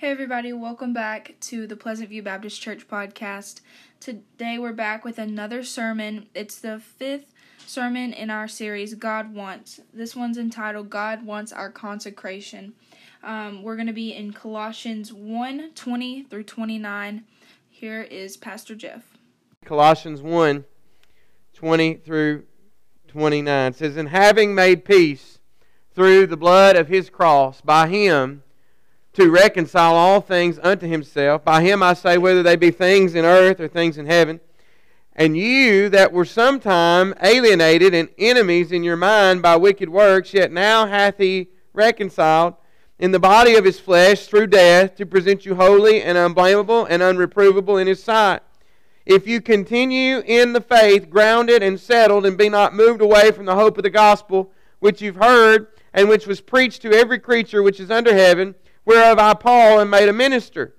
Hey, everybody, welcome back to the Pleasant View Baptist Church podcast. Today we're back with another sermon. It's the fifth sermon in our series, God Wants. This one's entitled God Wants Our Consecration. Um, we're going to be in Colossians 1 20 through 29. Here is Pastor Jeff. Colossians 1 20 through 29 says, And having made peace through the blood of his cross, by him, to reconcile all things unto himself. By him I say, whether they be things in earth or things in heaven. And you that were sometime alienated and enemies in your mind by wicked works, yet now hath he reconciled in the body of his flesh through death to present you holy and unblameable and unreprovable in his sight. If you continue in the faith, grounded and settled, and be not moved away from the hope of the gospel which you've heard, and which was preached to every creature which is under heaven, whereof I, Paul, am made a minister,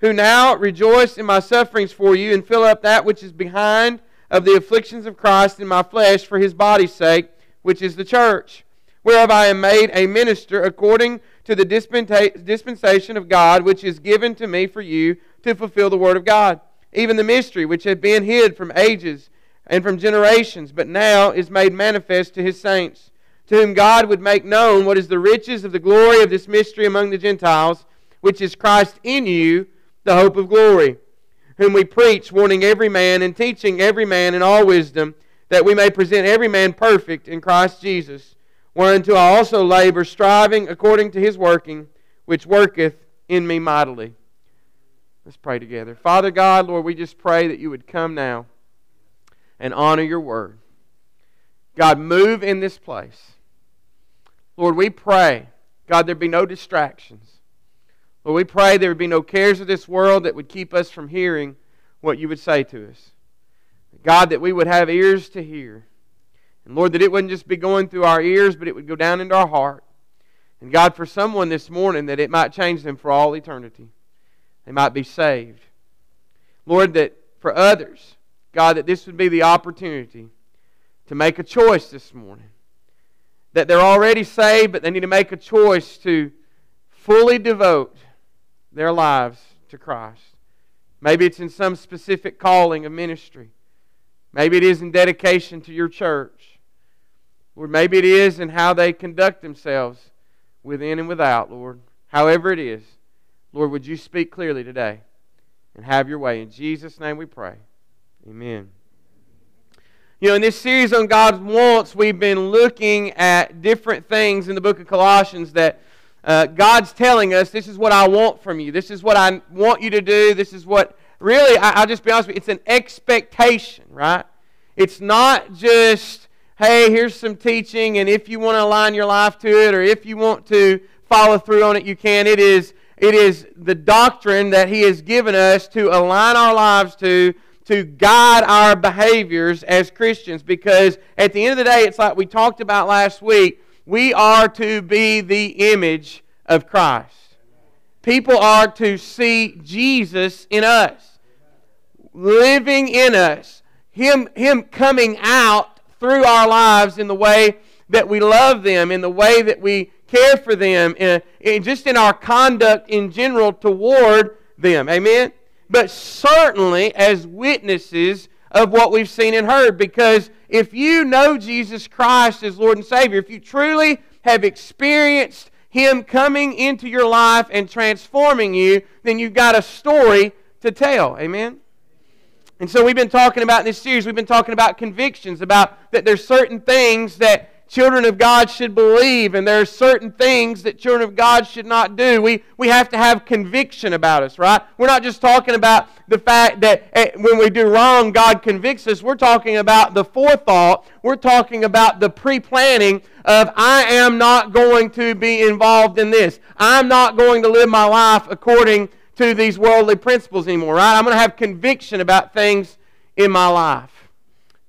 who now rejoice in my sufferings for you, and fill up that which is behind of the afflictions of Christ in my flesh for his body's sake, which is the church, whereof I am made a minister according to the dispensation of God, which is given to me for you to fulfill the word of God, even the mystery which had been hid from ages and from generations, but now is made manifest to his saints to whom God would make known what is the riches of the glory of this mystery among the Gentiles, which is Christ in you, the hope of glory, whom we preach, warning every man and teaching every man in all wisdom, that we may present every man perfect in Christ Jesus, whereunto I also labor, striving according to his working, which worketh in me mightily. Let's pray together. Father God, Lord, we just pray that you would come now and honor your word. God, move in this place. Lord, we pray, God, there be no distractions. Lord, we pray there would be no cares of this world that would keep us from hearing what you would say to us. God, that we would have ears to hear. And Lord, that it wouldn't just be going through our ears, but it would go down into our heart. And God, for someone this morning, that it might change them for all eternity. They might be saved. Lord, that for others, God, that this would be the opportunity to make a choice this morning that they're already saved, but they need to make a choice to fully devote their lives to Christ. Maybe it's in some specific calling of ministry. Maybe it is in dedication to your church. Or maybe it is in how they conduct themselves within and without, Lord. However it is, Lord, would you speak clearly today and have your way. In Jesus' name we pray. Amen. You know, in this series on God's wants, we've been looking at different things in the book of Colossians that uh, God's telling us this is what I want from you. This is what I want you to do. This is what, really, I, will just be honest with you, it's an expectation, right? It's not just, hey, here's some teaching, and if you want to align your life to it, or if you want to follow through on it, you can. It is, it is the doctrine that He has given us to align our lives to to guide our behaviors as Christians because at the end of the day, it's like we talked about last week, we are to be the image of Christ. People are to see Jesus in us, living in us, Him, him coming out through our lives in the way that we love them, in the way that we care for them, in just in our conduct in general toward them. Amen? But certainly as witnesses of what we've seen and heard. Because if you know Jesus Christ as Lord and Savior, if you truly have experienced Him coming into your life and transforming you, then you've got a story to tell. Amen? And so we've been talking about in this series, we've been talking about convictions, about that there's certain things that children of God should believe, and there are certain things that children of God should not do. We, we have to have conviction about us, right? We're not just talking about the fact that eh, when we do wrong, God convicts us. We're talking about the forethought. We're talking about the pre planning of, I am not going to be involved in this. I'm not going to live my life according to these worldly principles anymore, right? I'm going to have conviction about things in my life.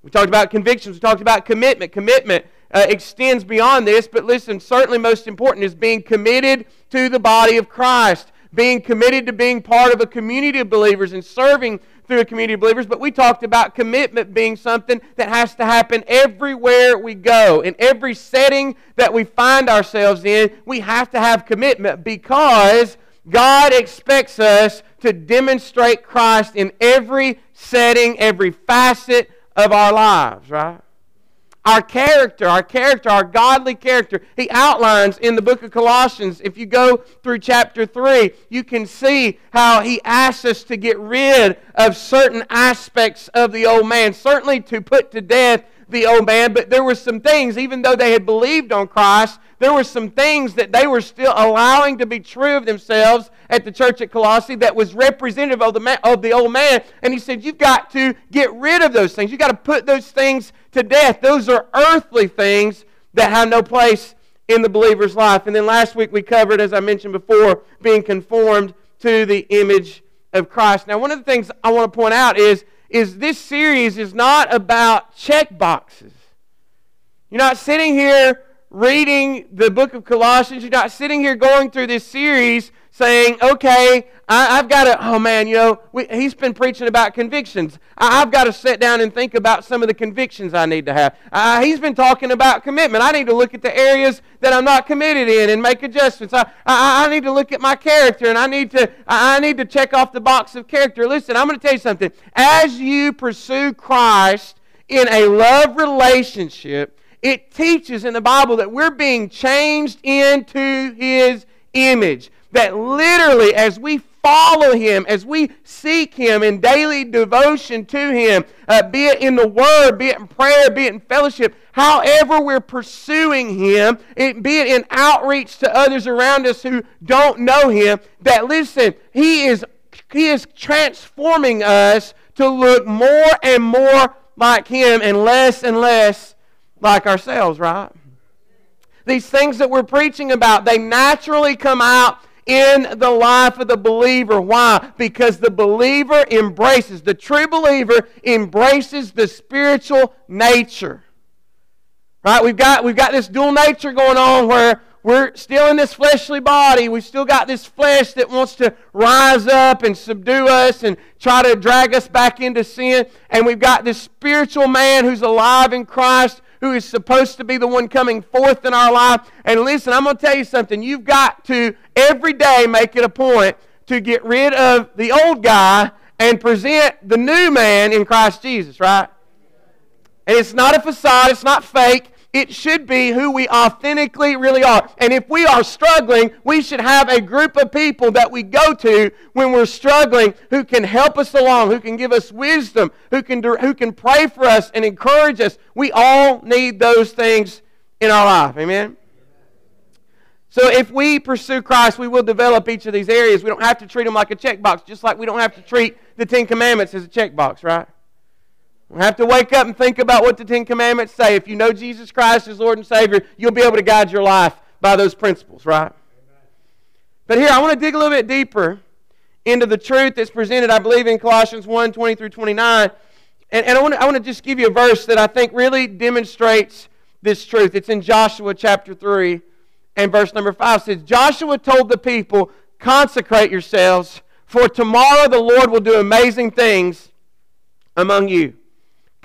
We talked about convictions. We talked about commitment. Commitment uh, extends beyond this, but listen, certainly most important is being committed to the body of Christ, being committed to being part of a community of believers and serving through a community of believers. But we talked about commitment being something that has to happen everywhere we go. In every setting that we find ourselves in, we have to have commitment because God expects us to demonstrate Christ in every setting, every facet of our lives, right? Our character, our character, our godly character. He outlines in the book of Colossians, if you go through chapter 3, you can see how he asks us to get rid of certain aspects of the old man, certainly to put to death the old man, but there were some things, even though they had believed on Christ, there were some things that they were still allowing to be true of themselves at the church at Colossae that was representative of the, man, of the old man. And he said, You've got to get rid of those things. You've got to put those things to death. Those are earthly things that have no place in the believer's life. And then last week we covered, as I mentioned before, being conformed to the image of Christ. Now, one of the things I want to point out is is this series is not about check boxes. You're not sitting here reading the book of Colossians. You're not sitting here going through this series saying, okay, I, have got to, oh man, you know, we, he's been preaching about convictions. I, have got to sit down and think about some of the convictions I need to have. Uh, he's been talking about commitment. I need to look at the areas that I'm not committed in and make adjustments. I, I, I need to look at my character and I need to, I need to check off the box of character. Listen, I'm going to tell you something. As you pursue Christ in a love relationship, it teaches in the Bible that we're being changed into His image. That literally, as we follow Him, as we seek Him in daily devotion to Him, uh, be it in the Word, be it in prayer, be it in fellowship, however we're pursuing Him, it, be it in outreach to others around us who don't know Him, that listen, He is, he is transforming us to look more and more like Him and less and less like ourselves, right? These things that we're preaching about, they naturally come out in the life of the believer. Why? Because the believer embraces, the true believer embraces the spiritual nature. Right? We've got, we've got this dual nature going on where we're still in this fleshly body. We've still got this flesh that wants to rise up and subdue us and try to drag us back into sin. And we've got this spiritual man who's alive in Christ who is supposed to be the one coming forth in our life. And listen, I'm going to tell you something. You've got to every day make it a point to get rid of the old guy and present the new man in Christ Jesus, right? And it's not a facade, it's not fake. It should be who we authentically really are. And if we are struggling, we should have a group of people that we go to when we're struggling who can help us along, who can give us wisdom, who can, who can pray for us and encourage us. We all need those things in our life. Amen? So if we pursue Christ, we will develop each of these areas. We don't have to treat them like a checkbox, just like we don't have to treat the Ten Commandments as a checkbox, right? Have to wake up and think about what the Ten Commandments say. If you know Jesus Christ as Lord and Savior, you'll be able to guide your life by those principles, right? But here, I want to dig a little bit deeper into the truth that's presented, I believe, in Colossians 1 20 through 29. And, and I, want to, I want to just give you a verse that I think really demonstrates this truth. It's in Joshua chapter 3 and verse number 5 says, Joshua told the people, Consecrate yourselves, for tomorrow the Lord will do amazing things among you.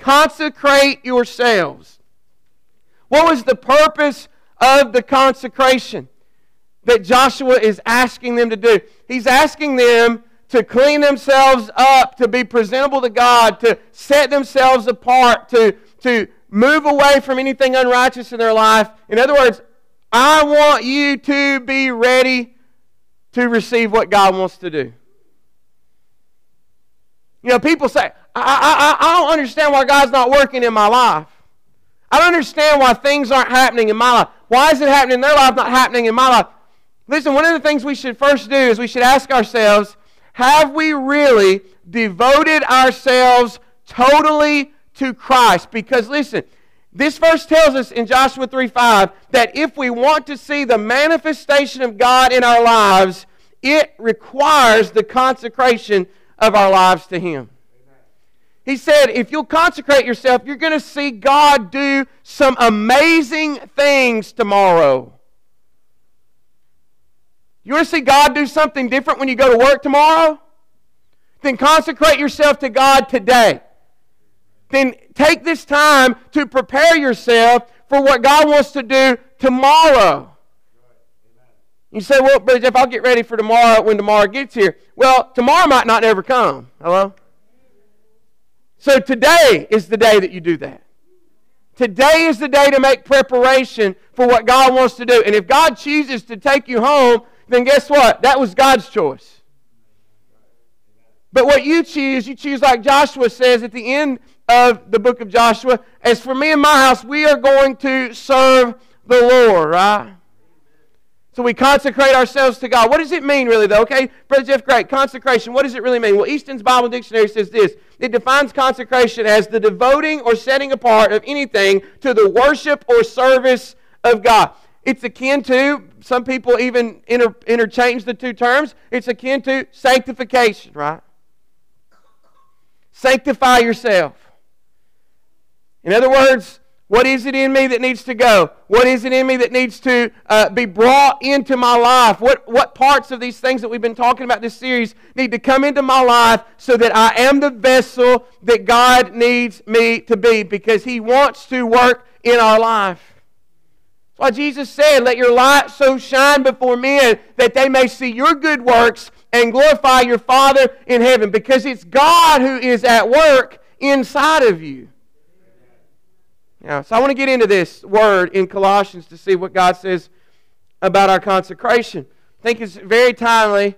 Consecrate yourselves. What was the purpose of the consecration that Joshua is asking them to do? He's asking them to clean themselves up, to be presentable to God, to set themselves apart, to, to move away from anything unrighteous in their life. In other words, I want you to be ready to receive what God wants to do. You know, people say, I, I, I don't understand why God's not working in my life. I don't understand why things aren't happening in my life. Why is it happening in their life, not happening in my life? Listen, one of the things we should first do is we should ask ourselves have we really devoted ourselves totally to Christ? Because listen, this verse tells us in Joshua 3 5 that if we want to see the manifestation of God in our lives, it requires the consecration of our lives to Him. He said, if you'll consecrate yourself, you're going to see God do some amazing things tomorrow. You want to see God do something different when you go to work tomorrow? Then consecrate yourself to God today. Then take this time to prepare yourself for what God wants to do tomorrow. You say, well, Brother Jeff, I'll get ready for tomorrow when tomorrow gets here. Well, tomorrow might not ever come. Hello? So today is the day that you do that. Today is the day to make preparation for what God wants to do. And if God chooses to take you home, then guess what? That was God's choice. But what you choose, you choose like Joshua says at the end of the book of Joshua, as for me and my house, we are going to serve the Lord, right? So we consecrate ourselves to God. What does it mean, really, though? Okay, Brother Jeff, great. Consecration, what does it really mean? Well, Easton's Bible Dictionary says this it defines consecration as the devoting or setting apart of anything to the worship or service of God. It's akin to, some people even inter- interchange the two terms, it's akin to sanctification, right? Sanctify yourself. In other words, what is it in me that needs to go? What is it in me that needs to uh, be brought into my life? What, what parts of these things that we've been talking about this series need to come into my life so that I am the vessel that God needs me to be because He wants to work in our life. That's why Jesus said, Let your light so shine before men that they may see your good works and glorify your Father in heaven because it's God who is at work inside of you. Yeah, so I want to get into this word in Colossians to see what God says about our consecration. I think it's very timely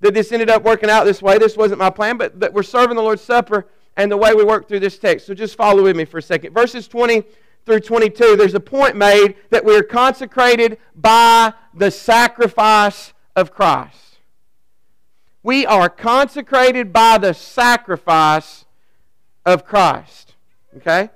that this ended up working out this way. This wasn't my plan, but that we're serving the Lord's Supper and the way we work through this text. So just follow with me for a second. Verses 20 through 22, there's a point made that we're consecrated by the sacrifice of Christ. We are consecrated by the sacrifice of Christ. Okay?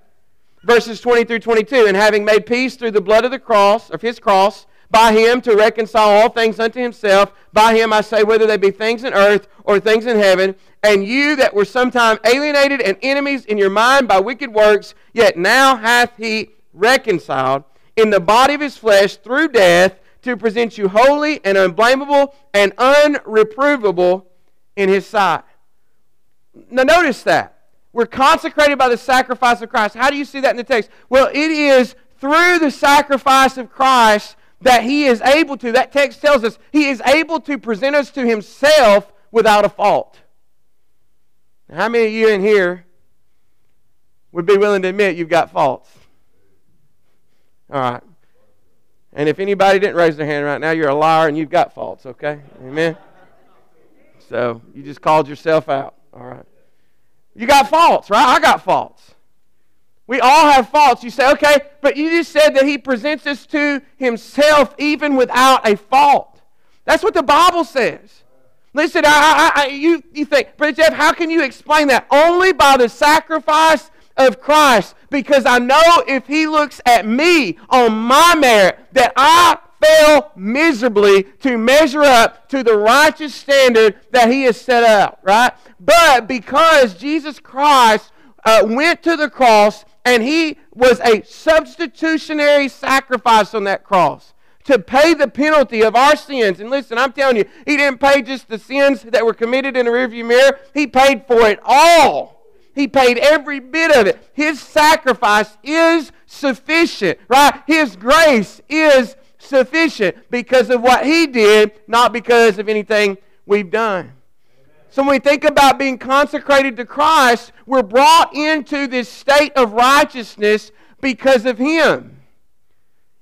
Verses 20 through 22. And having made peace through the blood of the cross, of his cross, by him to reconcile all things unto himself. By him I say, whether they be things in earth or things in heaven. And you that were sometime alienated and enemies in your mind by wicked works, yet now hath he reconciled in the body of his flesh through death to present you holy and unblameable and unreprovable in his sight. Now notice that. We're consecrated by the sacrifice of Christ. How do you see that in the text? Well, it is through the sacrifice of Christ that he is able to, that text tells us, he is able to present us to himself without a fault. how many of you in here would be willing to admit you've got faults? All right. And if anybody didn't raise their hand right now, you're a liar and you've got faults, okay? Amen? So you just called yourself out. All right. You got faults, right? I got faults. We all have faults. You say, okay, but you just said that he presents us to himself even without a fault. That's what the Bible says. Listen, I, I, I, you, you think, Brother Jeff, how can you explain that? Only by the sacrifice of Christ. Because I know if he looks at me on my merit, that I fail miserably to measure up to the righteous standard that he has set out, right? But because Jesus Christ uh, went to the cross and he was a substitutionary sacrifice on that cross to pay the penalty of our sins. And listen, I'm telling you, he didn't pay just the sins that were committed in the rearview mirror, he paid for it all. He paid every bit of it. His sacrifice is sufficient, right? His grace is sufficient because of what He did, not because of anything we've done. So when we think about being consecrated to Christ, we're brought into this state of righteousness because of Him.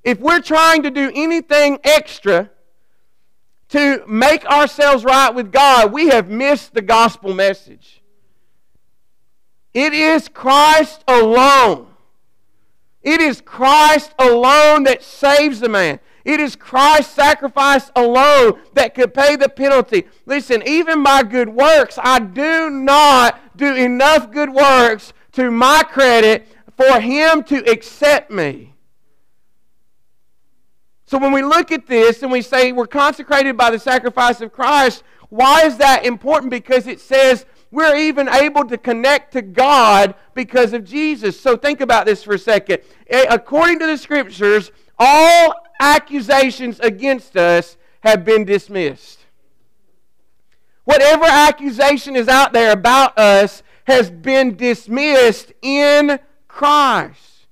If we're trying to do anything extra to make ourselves right with God, we have missed the gospel message. It is Christ alone. It is Christ alone that saves a man. It is Christ's sacrifice alone that could pay the penalty. Listen, even my good works, I do not do enough good works to my credit for Him to accept me. So when we look at this and we say we're consecrated by the sacrifice of Christ, why is that important? Because it says we're even able to connect to God because of Jesus. So think about this for a second. According to the scriptures, all accusations against us have been dismissed. Whatever accusation is out there about us has been dismissed in Christ.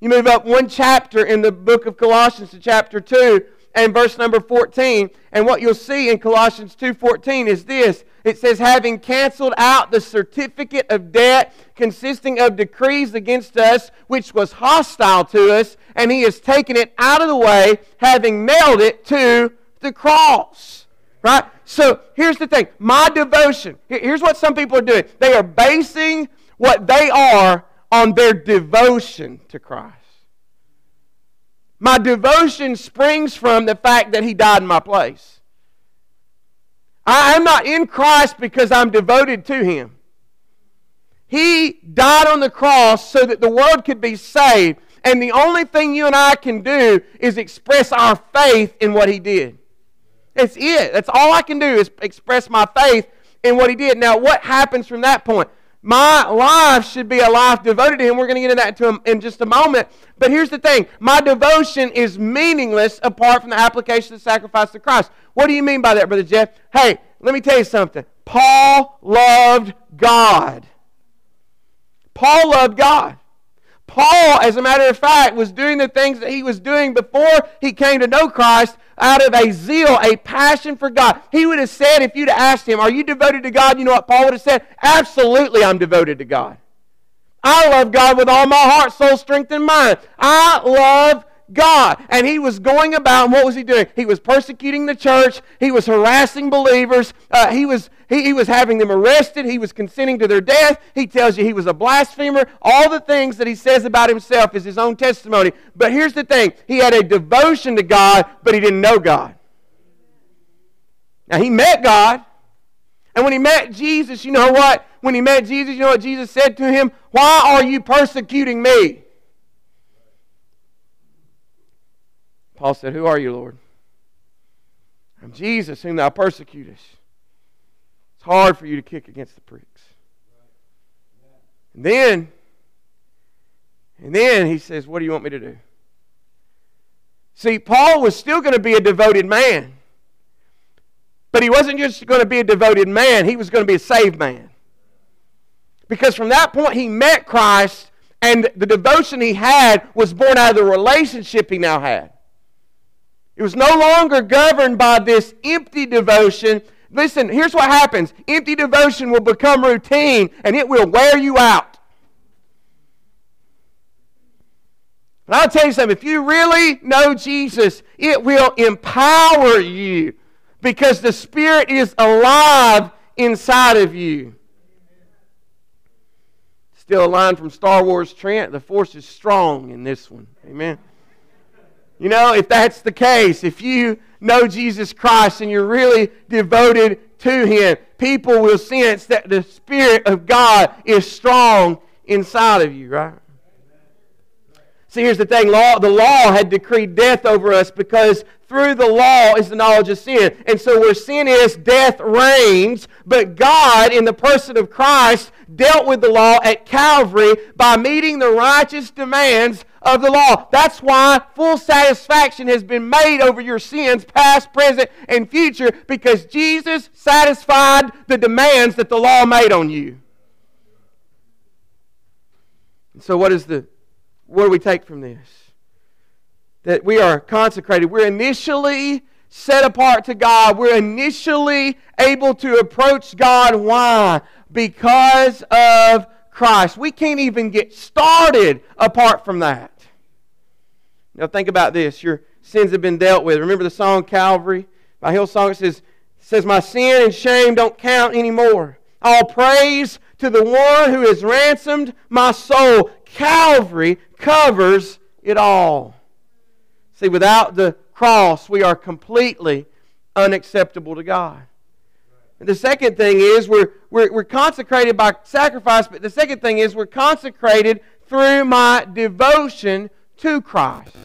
You move up one chapter in the book of Colossians to chapter 2, and verse number 14. And what you'll see in Colossians 2:14 is this. It says, having canceled out the certificate of debt consisting of decrees against us, which was hostile to us, and he has taken it out of the way, having nailed it to the cross. Right? So here's the thing my devotion, here's what some people are doing. They are basing what they are on their devotion to Christ. My devotion springs from the fact that He died in my place. I am not in Christ because I'm devoted to Him. He died on the cross so that the world could be saved. And the only thing you and I can do is express our faith in what He did. That's it. That's all I can do is express my faith in what He did. Now, what happens from that point? My life should be a life devoted to Him. We're going to get into that to him in just a moment. But here's the thing my devotion is meaningless apart from the application of the sacrifice of Christ. What do you mean by that, Brother Jeff? Hey, let me tell you something. Paul loved God. Paul loved God. Paul, as a matter of fact, was doing the things that he was doing before he came to know Christ out of a zeal, a passion for God. He would have said, if you'd asked him, Are you devoted to God? You know what Paul would have said? Absolutely, I'm devoted to God. I love God with all my heart, soul, strength, and mind. I love God. And he was going about, what was he doing? He was persecuting the church. He was harassing believers. Uh, he, was, he, he was having them arrested. He was consenting to their death. He tells you he was a blasphemer. All the things that he says about himself is his own testimony. But here's the thing he had a devotion to God, but he didn't know God. Now, he met God. And when he met Jesus, you know what? When he met Jesus, you know what Jesus said to him? Why are you persecuting me? Paul said, Who are you, Lord? I'm Jesus, whom thou persecutest. It's hard for you to kick against the pricks. And then, and then he says, What do you want me to do? See, Paul was still going to be a devoted man. But he wasn't just going to be a devoted man, he was going to be a saved man. Because from that point, he met Christ, and the devotion he had was born out of the relationship he now had. It was no longer governed by this empty devotion. Listen, here's what happens empty devotion will become routine and it will wear you out. But I'll tell you something if you really know Jesus, it will empower you because the Spirit is alive inside of you. Still a line from Star Wars Trent the force is strong in this one. Amen. You know, if that's the case, if you know Jesus Christ and you're really devoted to Him, people will sense that the Spirit of God is strong inside of you, right? See, here's the thing law, the law had decreed death over us because through the law is the knowledge of sin. And so, where sin is, death reigns. But God, in the person of Christ, dealt with the law at Calvary by meeting the righteous demands of the law. That's why full satisfaction has been made over your sins, past, present, and future, because Jesus satisfied the demands that the law made on you. so, what is the what do we take from this? That we are consecrated. We're initially set apart to God. We're initially able to approach God. Why? Because of Christ. We can't even get started apart from that. Now think about this. Your sins have been dealt with. Remember the song Calvary by Hillsong? It says, says, My sin and shame don't count anymore. All praise to the one who has ransomed my soul. Calvary covers it all. See, without the cross, we are completely unacceptable to God. And the second thing is we're, we're, we're consecrated by sacrifice, but the second thing is we're consecrated through my devotion to Christ.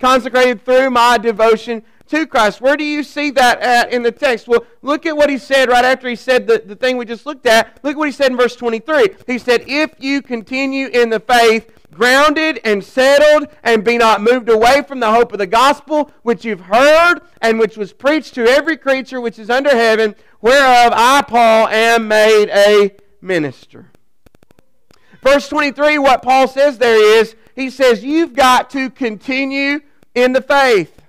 Consecrated through my devotion to Christ. Where do you see that at in the text? Well, look at what he said right after he said the, the thing we just looked at. Look what he said in verse 23. He said, If you continue in the faith, grounded and settled, and be not moved away from the hope of the gospel which you've heard, and which was preached to every creature which is under heaven, whereof I, Paul, am made a minister. Verse 23, what Paul says there is, he says, You've got to continue in the faith.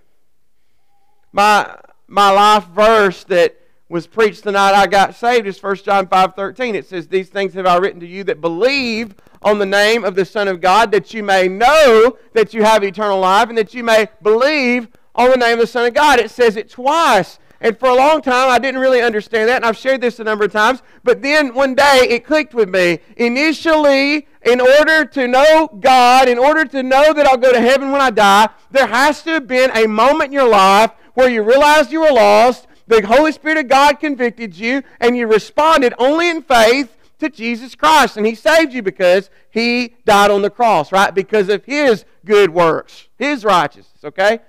my my life verse that was preached the night I got saved is 1 John 5:13. It says, "These things have I written to you that believe on the name of the Son of God, that you may know that you have eternal life, and that you may believe on the name of the Son of God." It says it twice. And for a long time, I didn't really understand that, and I've shared this a number of times. But then one day, it clicked with me. Initially, in order to know God, in order to know that I'll go to heaven when I die, there has to have been a moment in your life where you realized you were lost, the Holy Spirit of God convicted you, and you responded only in faith to Jesus Christ. And He saved you because He died on the cross, right? Because of His good works, His righteousness, okay?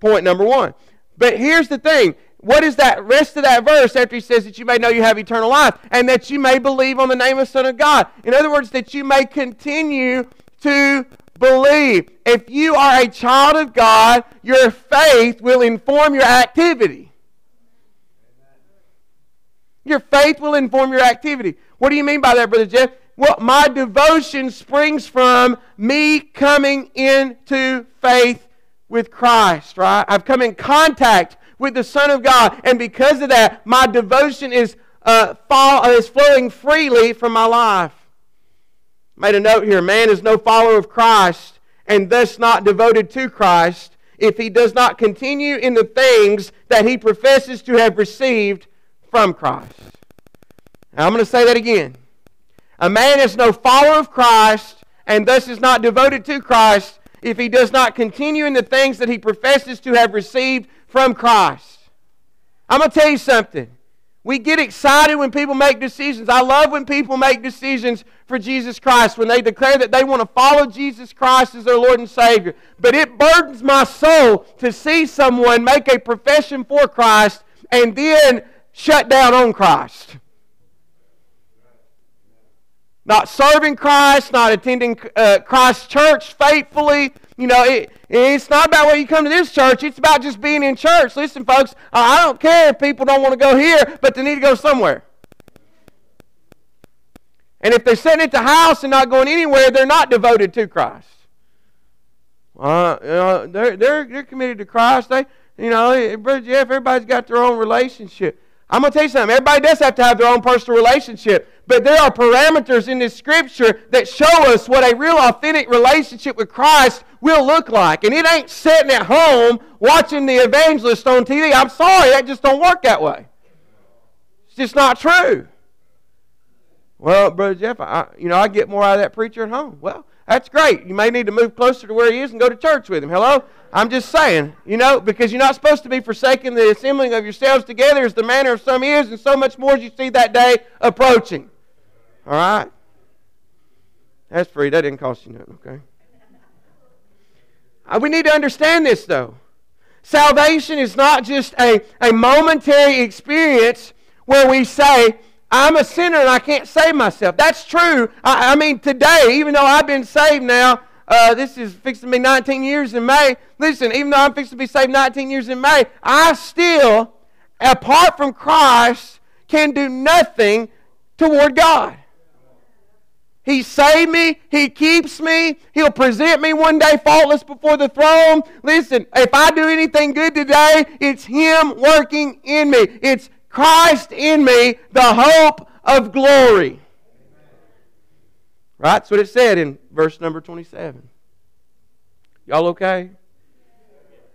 Point number one. But here's the thing what is that rest of that verse after he says that you may know you have eternal life and that you may believe on the name of the Son of God? In other words, that you may continue to believe. If you are a child of God, your faith will inform your activity. Your faith will inform your activity. What do you mean by that, Brother Jeff? Well, my devotion springs from me coming into faith with Christ, right? I've come in contact with the Son of God. And because of that, my devotion is, uh, fall, uh, is flowing freely from my life. Made a note here man is no follower of Christ and thus not devoted to Christ if he does not continue in the things that he professes to have received from Christ. Now, I'm going to say that again. A man is no follower of Christ and thus is not devoted to Christ if he does not continue in the things that he professes to have received from Christ. I'm going to tell you something. We get excited when people make decisions. I love when people make decisions for Jesus Christ, when they declare that they want to follow Jesus Christ as their Lord and Savior. But it burdens my soul to see someone make a profession for Christ and then shut down on Christ. Not serving Christ, not attending uh, Christ's church faithfully, you know, it, it's not about whether you come to this church. It's about just being in church. Listen, folks, I don't care if people don't want to go here, but they need to go somewhere. And if they're sitting at the house and not going anywhere, they're not devoted to Christ. Uh, know, they're, they're, they're committed to Christ. They, you know, Brother Jeff, everybody's got their own relationship. I'm going to tell you something. Everybody does have to have their own personal relationship. But there are parameters in this scripture that show us what a real authentic relationship with Christ will look like. And it ain't sitting at home watching the evangelist on TV. I'm sorry, that just don't work that way. It's just not true. Well, Brother Jeff, I, you know, I get more out of that preacher at home. Well, that's great. You may need to move closer to where he is and go to church with him. Hello? I'm just saying, you know, because you're not supposed to be forsaking the assembling of yourselves together as the manner of some is, and so much more as you see that day approaching. All right? That's free. That didn't cost you nothing, okay? Uh, we need to understand this, though. Salvation is not just a, a momentary experience where we say, I'm a sinner and I can't save myself. That's true. I, I mean, today, even though I've been saved now, uh, this is fixing to be 19 years in May. Listen, even though I'm fixing to be saved 19 years in May, I still, apart from Christ, can do nothing toward God. He saved me. He keeps me. He'll present me one day faultless before the throne. Listen, if I do anything good today, it's Him working in me. It's Christ in me, the hope of glory. Right? That's what it said in verse number 27. Y'all okay?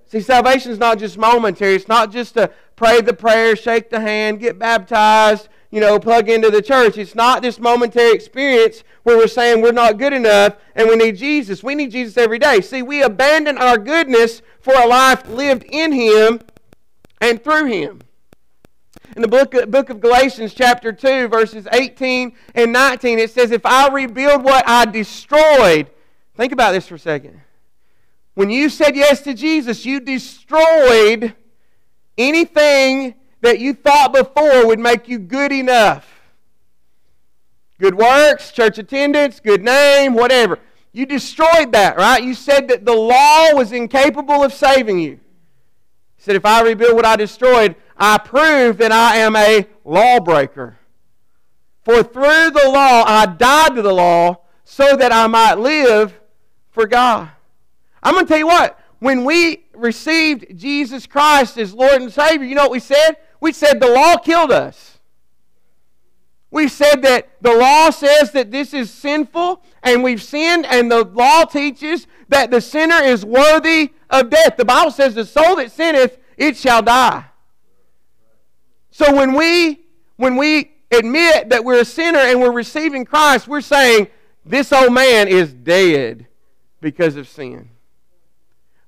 See, salvation is not just momentary. It's not just to pray the prayer, shake the hand, get baptized, you know, plug into the church. It's not this momentary experience where we're saying we're not good enough and we need Jesus. We need Jesus every day. See, we abandon our goodness for a life lived in Him and through Him. In the book, book of Galatians, chapter 2, verses 18 and 19, it says, If I rebuild what I destroyed, think about this for a second. When you said yes to Jesus, you destroyed anything that you thought before would make you good enough. Good works, church attendance, good name, whatever. You destroyed that, right? You said that the law was incapable of saving you. He said, if I rebuild what I destroyed, I prove that I am a lawbreaker. For through the law I died to the law so that I might live for God. I'm going to tell you what, when we received Jesus Christ as Lord and Savior, you know what we said? We said the law killed us. We said that the law says that this is sinful and we've sinned, and the law teaches that the sinner is worthy of death. The Bible says, The soul that sinneth, it shall die. So when we when we admit that we're a sinner and we're receiving Christ, we're saying, This old man is dead because of sin.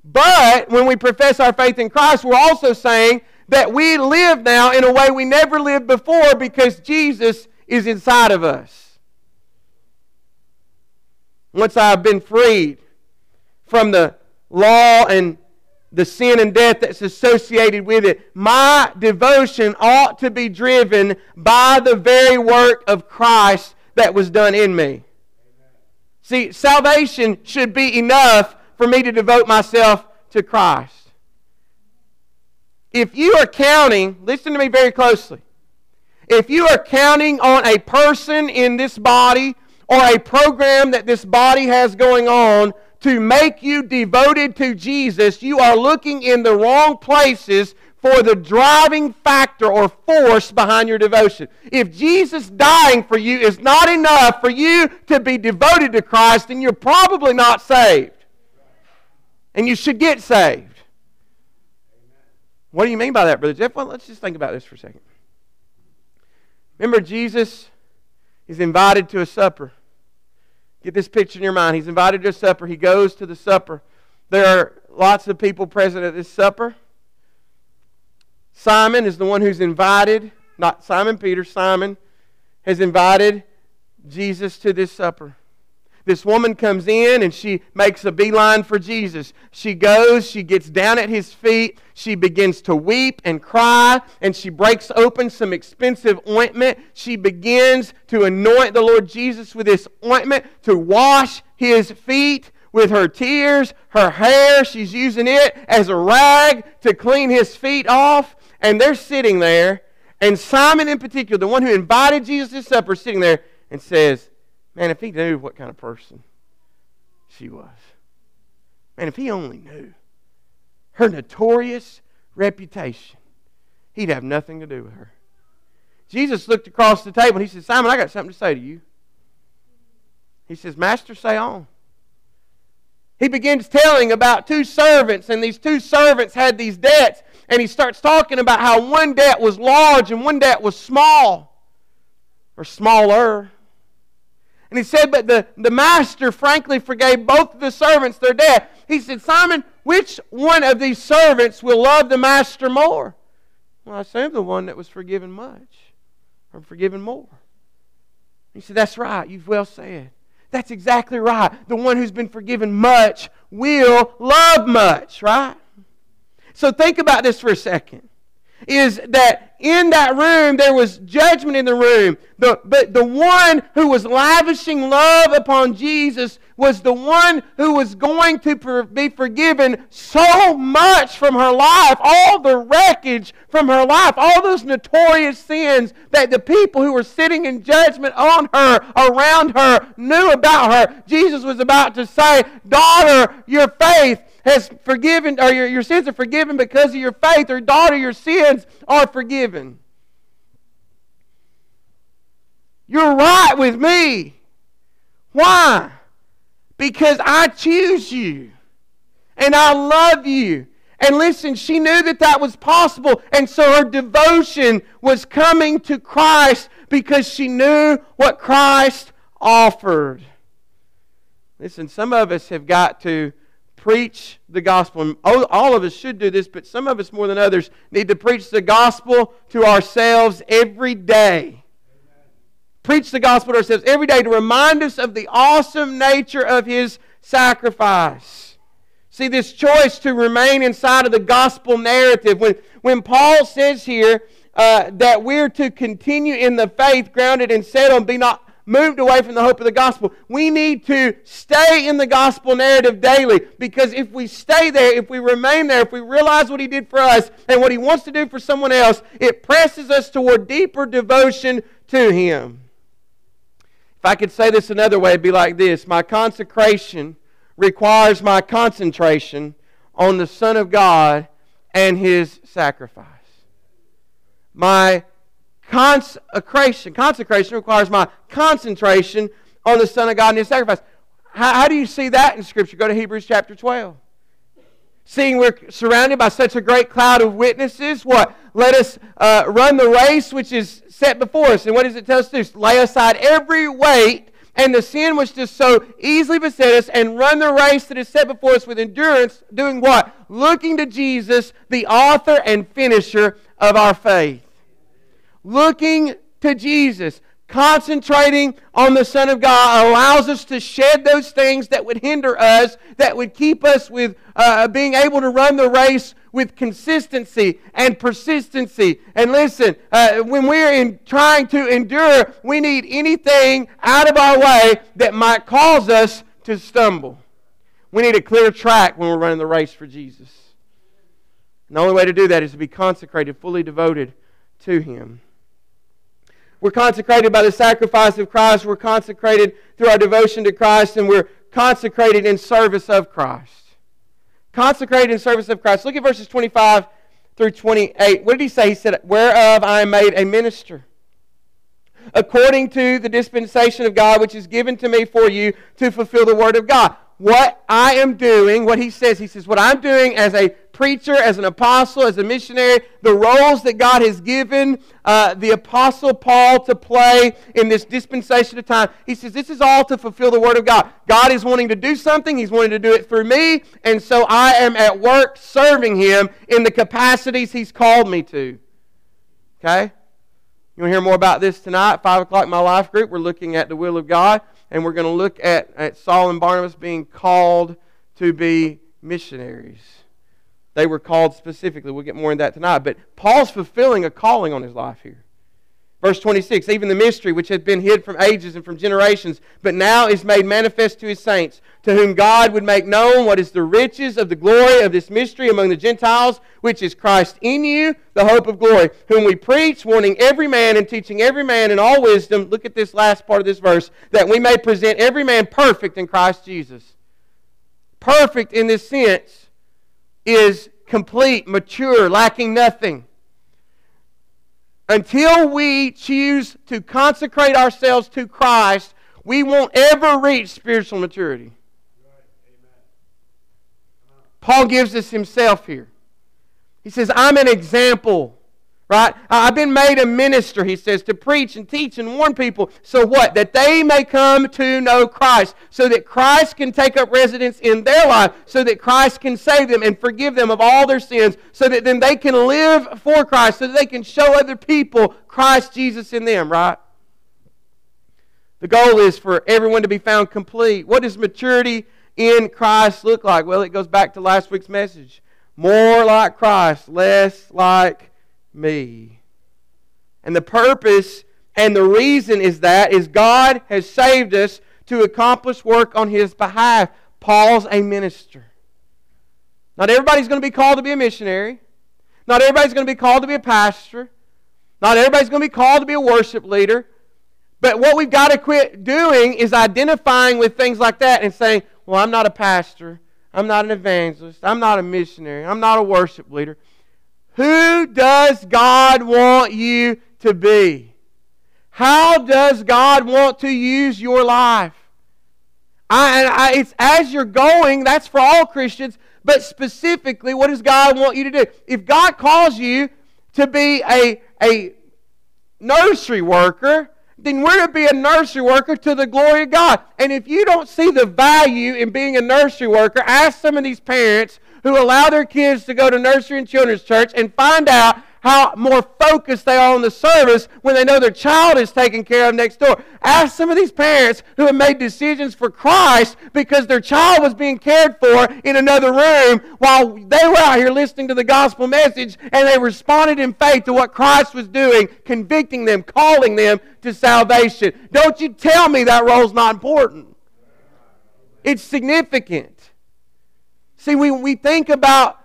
But when we profess our faith in Christ, we're also saying that we live now in a way we never lived before because Jesus is inside of us. Once I've been freed from the law and the sin and death that's associated with it, my devotion ought to be driven by the very work of Christ that was done in me. See, salvation should be enough for me to devote myself to Christ. If you are counting, listen to me very closely. If you are counting on a person in this body or a program that this body has going on to make you devoted to Jesus, you are looking in the wrong places for the driving factor or force behind your devotion. If Jesus dying for you is not enough for you to be devoted to Christ, then you're probably not saved. And you should get saved. What do you mean by that, Brother Jeff? Well, let's just think about this for a second. Remember, Jesus is invited to a supper. Get this picture in your mind. He's invited to a supper. He goes to the supper. There are lots of people present at this supper. Simon is the one who's invited, not Simon Peter, Simon has invited Jesus to this supper this woman comes in and she makes a beeline for Jesus. She goes, she gets down at his feet, she begins to weep and cry, and she breaks open some expensive ointment. She begins to anoint the Lord Jesus with this ointment to wash his feet with her tears, her hair. She's using it as a rag to clean his feet off. And they're sitting there, and Simon in particular, the one who invited Jesus to supper, sitting there and says, Man, if he knew what kind of person she was. Man, if he only knew her notorious reputation, he'd have nothing to do with her. Jesus looked across the table and he said, Simon, I got something to say to you. He says, Master, say on. He begins telling about two servants, and these two servants had these debts, and he starts talking about how one debt was large and one debt was small, or smaller. And he said, But the, the master frankly forgave both the servants their debt. He said, Simon, which one of these servants will love the master more? Well, I assume the one that was forgiven much or forgiven more. He said, That's right. You've well said. That's exactly right. The one who's been forgiven much will love much, right? So think about this for a second is that in that room there was judgment in the room. The, but the one who was lavishing love upon Jesus was the one who was going to be forgiven so much from her life, all the wreckage from her life, all those notorious sins that the people who were sitting in judgment on her, around her, knew about her. Jesus was about to say, Daughter, your faith has forgiven, or your, your sins are forgiven because of your faith, or daughter, your sins are forgiven. You're right with me. Why? Because I choose you and I love you. And listen, she knew that that was possible. And so her devotion was coming to Christ because she knew what Christ offered. Listen, some of us have got to preach the gospel. All of us should do this, but some of us more than others need to preach the gospel to ourselves every day. Preach the gospel to ourselves every day to remind us of the awesome nature of his sacrifice. See, this choice to remain inside of the gospel narrative. When, when Paul says here uh, that we're to continue in the faith grounded and settled, be not moved away from the hope of the gospel. We need to stay in the gospel narrative daily because if we stay there, if we remain there, if we realize what He did for us and what He wants to do for someone else, it presses us toward deeper devotion to Him. If I could say this another way, it'd be like this My consecration requires my concentration on the Son of God and his sacrifice. My consecration, consecration requires my concentration on the Son of God and his sacrifice. How, how do you see that in Scripture? Go to Hebrews chapter 12. Seeing we're surrounded by such a great cloud of witnesses, what? Let us uh, run the race which is set before us. And what does it tell us to do? Lay aside every weight and the sin which does so easily beset us, and run the race that is set before us with endurance, doing what? Looking to Jesus, the author and finisher of our faith. Looking to Jesus concentrating on the Son of God allows us to shed those things that would hinder us, that would keep us with uh, being able to run the race with consistency and persistency. And listen, uh, when we're in trying to endure, we need anything out of our way that might cause us to stumble. We need a clear track when we're running the race for Jesus. And the only way to do that is to be consecrated, fully devoted to Him. We're consecrated by the sacrifice of Christ. We're consecrated through our devotion to Christ, and we're consecrated in service of Christ. Consecrated in service of Christ. Look at verses 25 through 28. What did he say? He said, Whereof I am made a minister, according to the dispensation of God which is given to me for you to fulfill the word of God what I am doing, what he says, he says, what I'm doing as a preacher, as an apostle, as a missionary, the roles that God has given uh, the apostle Paul to play in this dispensation of time, he says, this is all to fulfill the word of God. God is wanting to do something, he's wanting to do it through me, and so I am at work serving him in the capacities he's called me to. Okay? You want to hear more about this tonight? 5 o'clock, my life group. We're looking at the will of God and we're going to look at, at Saul and Barnabas being called to be missionaries. They were called specifically. We'll get more into that tonight. But Paul's fulfilling a calling on his life here. Verse 26 Even the mystery which had been hid from ages and from generations, but now is made manifest to his saints, to whom God would make known what is the riches of the glory of this mystery among the Gentiles, which is Christ in you, the hope of glory, whom we preach, warning every man and teaching every man in all wisdom. Look at this last part of this verse, that we may present every man perfect in Christ Jesus. Perfect in this sense is complete, mature, lacking nothing until we choose to consecrate ourselves to Christ, we won't ever reach spiritual maturity. Paul gives us himself here. He says, I'm an example Right? I've been made a minister, he says, to preach and teach and warn people. So what? That they may come to know Christ. So that Christ can take up residence in their life. So that Christ can save them and forgive them of all their sins. So that then they can live for Christ. So that they can show other people Christ Jesus in them, right? The goal is for everyone to be found complete. What does maturity in Christ look like? Well, it goes back to last week's message. More like Christ, less like me. And the purpose and the reason is that is God has saved us to accomplish work on his behalf. Paul's a minister. Not everybody's going to be called to be a missionary. Not everybody's going to be called to be a pastor. Not everybody's going to be called to be a worship leader. But what we've got to quit doing is identifying with things like that and saying, well, I'm not a pastor. I'm not an evangelist. I'm not a missionary. I'm not a worship leader. Who does God want you to be? How does God want to use your life? I, I, it's as you're going, that's for all Christians, but specifically, what does God want you to do? If God calls you to be a, a nursery worker, then we're to be a nursery worker to the glory of God. And if you don't see the value in being a nursery worker, ask some of these parents who allow their kids to go to nursery and children's church and find out how more focused they are on the service when they know their child is taken care of next door. Ask some of these parents who have made decisions for Christ because their child was being cared for in another room while they were out here listening to the gospel message and they responded in faith to what Christ was doing, convicting them, calling them to salvation. Don't you tell me that role's not important. It's significant. See, we, we think about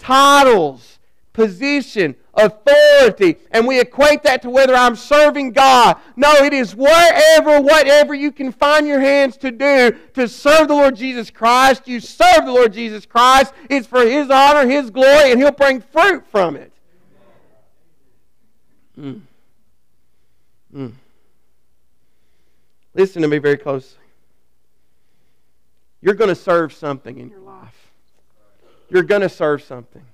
titles, position, authority, and we equate that to whether I'm serving God. No, it is wherever, whatever you can find your hands to do to serve the Lord Jesus Christ. You serve the Lord Jesus Christ. It's for His honor, His glory, and He'll bring fruit from it. Mm. Mm. Listen to me very closely. You're going to serve something in your life. You're going to serve something.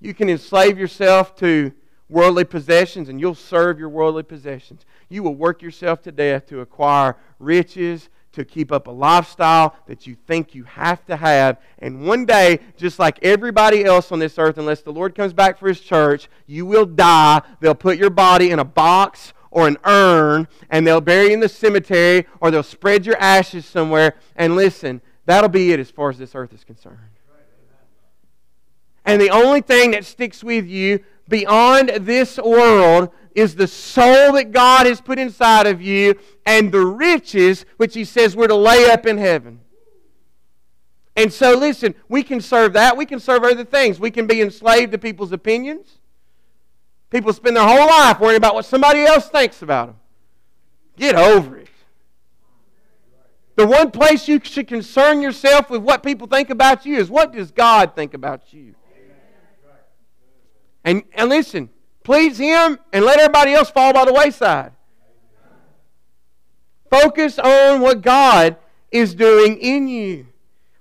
You can enslave yourself to worldly possessions and you'll serve your worldly possessions. You will work yourself to death to acquire riches, to keep up a lifestyle that you think you have to have. And one day, just like everybody else on this earth, unless the Lord comes back for his church, you will die. They'll put your body in a box or an urn and they'll bury you in the cemetery or they'll spread your ashes somewhere. And listen, that'll be it as far as this earth is concerned. And the only thing that sticks with you beyond this world is the soul that God has put inside of you and the riches which He says we're to lay up in heaven. And so, listen, we can serve that. We can serve other things. We can be enslaved to people's opinions. People spend their whole life worrying about what somebody else thinks about them. Get over it. The one place you should concern yourself with what people think about you is what does God think about you? And, and listen, please Him and let everybody else fall by the wayside. Focus on what God is doing in you.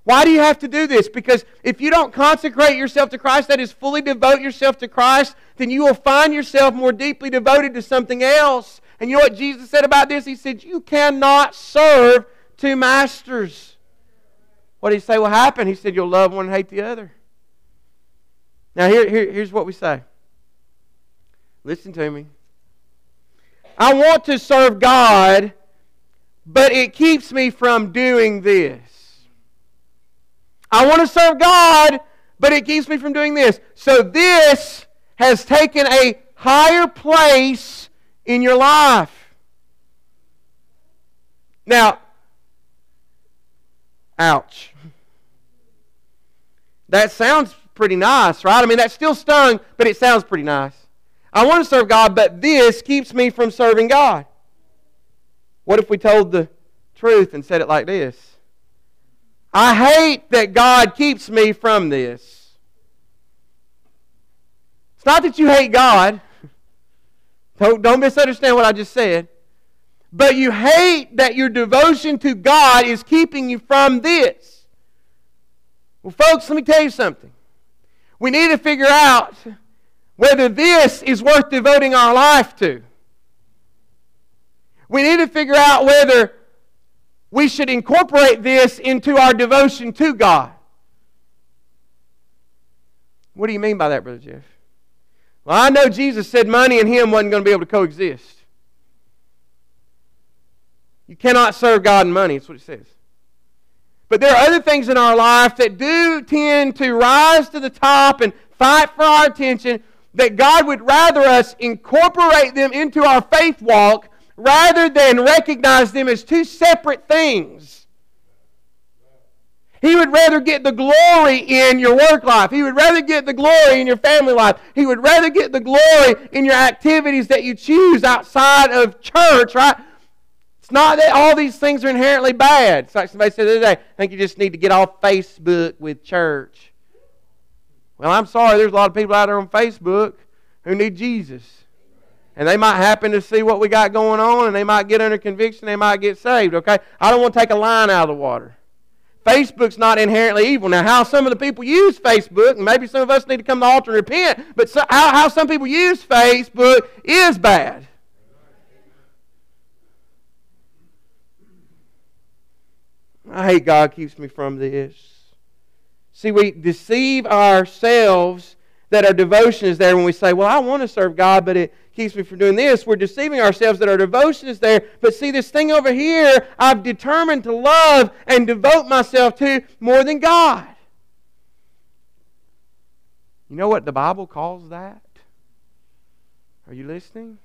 Why do you have to do this? Because if you don't consecrate yourself to Christ, that is, fully devote yourself to Christ, then you will find yourself more deeply devoted to something else. And you know what Jesus said about this? He said, You cannot serve two masters. What did he say will happen? He said, You'll love one and hate the other. Now, here, here, here's what we say. Listen to me. I want to serve God, but it keeps me from doing this. I want to serve God, but it keeps me from doing this. So this has taken a higher place in your life. Now, ouch. That sounds pretty nice, right? I mean, that still stung, but it sounds pretty nice. I want to serve God, but this keeps me from serving God. What if we told the truth and said it like this? I hate that God keeps me from this. It's not that you hate God. Don't, don't misunderstand what I just said. But you hate that your devotion to God is keeping you from this. Well, folks, let me tell you something. We need to figure out whether this is worth devoting our life to. We need to figure out whether we should incorporate this into our devotion to God. What do you mean by that, Brother Jeff? Well, I know Jesus said money and Him wasn't going to be able to coexist. You cannot serve God and money, that's what it says. But there are other things in our life that do tend to rise to the top and fight for our attention that God would rather us incorporate them into our faith walk rather than recognize them as two separate things. He would rather get the glory in your work life. He would rather get the glory in your family life. He would rather get the glory in your activities that you choose outside of church, right? It's not that all these things are inherently bad. It's like somebody said the other day, I think you just need to get off Facebook with church. Well, I'm sorry, there's a lot of people out there on Facebook who need Jesus. And they might happen to see what we got going on and they might get under conviction, they might get saved, okay? I don't want to take a line out of the water. Facebook's not inherently evil. Now, how some of the people use Facebook, and maybe some of us need to come to the altar and repent, but so, how, how some people use Facebook is bad. I hate God keeps me from this. See, we deceive ourselves that our devotion is there when we say, Well, I want to serve God, but it keeps me from doing this. We're deceiving ourselves that our devotion is there. But see, this thing over here, I've determined to love and devote myself to more than God. You know what the Bible calls that? Are you listening?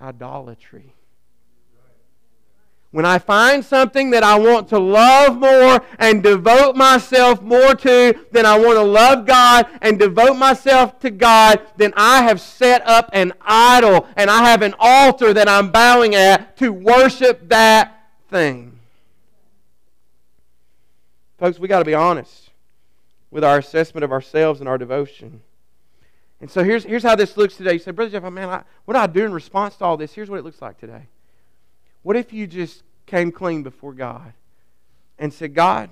Idolatry. When I find something that I want to love more and devote myself more to, than I want to love God and devote myself to God, then I have set up an idol and I have an altar that I'm bowing at to worship that thing. Folks, we got to be honest with our assessment of ourselves and our devotion. And so here's, here's how this looks today. You say, Brother Jeff, man, I, what do I do in response to all this? Here's what it looks like today. What if you just came clean before God and said, God,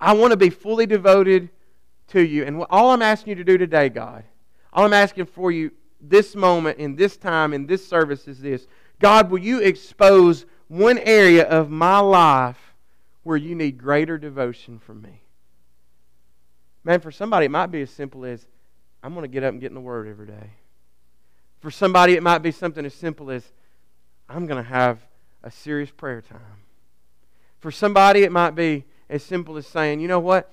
I want to be fully devoted to you. And all I'm asking you to do today, God, all I'm asking for you this moment, in this time, in this service is this God, will you expose one area of my life where you need greater devotion from me? Man, for somebody, it might be as simple as I'm going to get up and get in the Word every day. For somebody, it might be something as simple as I'm going to have a serious prayer time. For somebody, it might be as simple as saying, you know what?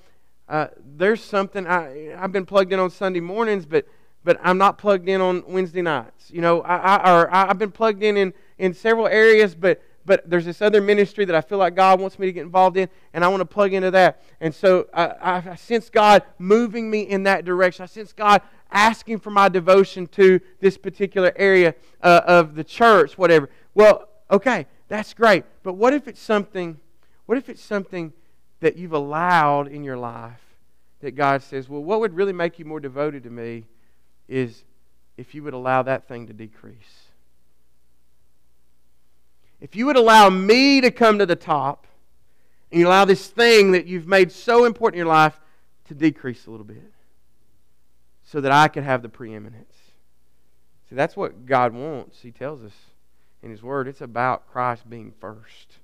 Uh, there's something I, I've been plugged in on Sunday mornings, but but I'm not plugged in on Wednesday nights. You know, I, I or I've been plugged in, in in several areas, but but there's this other ministry that I feel like God wants me to get involved in, and I want to plug into that. And so I, I sense God moving me in that direction. I sense God asking for my devotion to this particular area uh, of the church, whatever. Well, okay, that's great. But what if it's something? What if it's something that you've allowed in your life that God says, well, what would really make you more devoted to me is if you would allow that thing to decrease if you would allow me to come to the top and you allow this thing that you've made so important in your life to decrease a little bit so that I could have the preeminence. See, that's what God wants. He tells us in His Word. It's about Christ being first.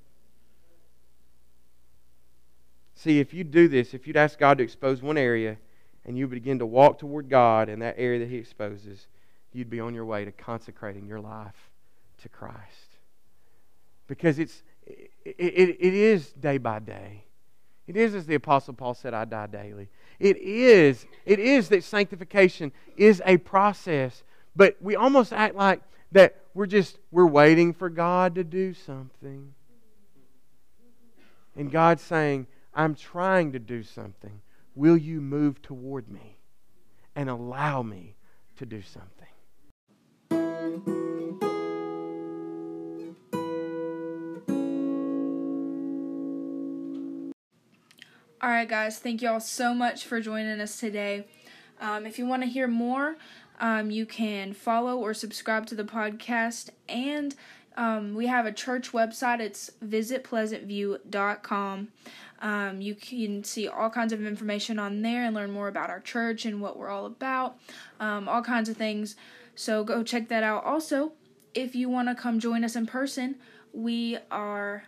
See, if you do this, if you'd ask God to expose one area and you begin to walk toward God in that area that He exposes, you'd be on your way to consecrating your life to Christ because it's it, it, it is day by day. It is as the apostle Paul said, I die daily. It is it is that sanctification is a process, but we almost act like that we're just we're waiting for God to do something. And God's saying, I'm trying to do something. Will you move toward me and allow me to do something? All right, guys, thank you all so much for joining us today. Um, if you want to hear more, um, you can follow or subscribe to the podcast. And um, we have a church website. It's visitpleasantview.com. Um, you can see all kinds of information on there and learn more about our church and what we're all about, um, all kinds of things. So go check that out. Also, if you want to come join us in person, we are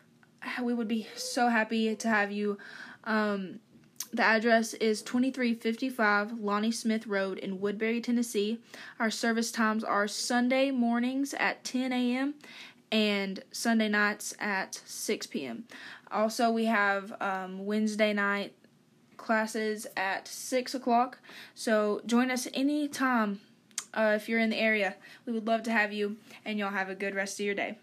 we would be so happy to have you um, the address is 2355 Lonnie Smith Road in Woodbury, Tennessee. Our service times are Sunday mornings at 10 a.m. and Sunday nights at 6 p.m. Also, we have um, Wednesday night classes at 6 o'clock. So join us anytime uh, if you're in the area. We would love to have you, and y'all have a good rest of your day.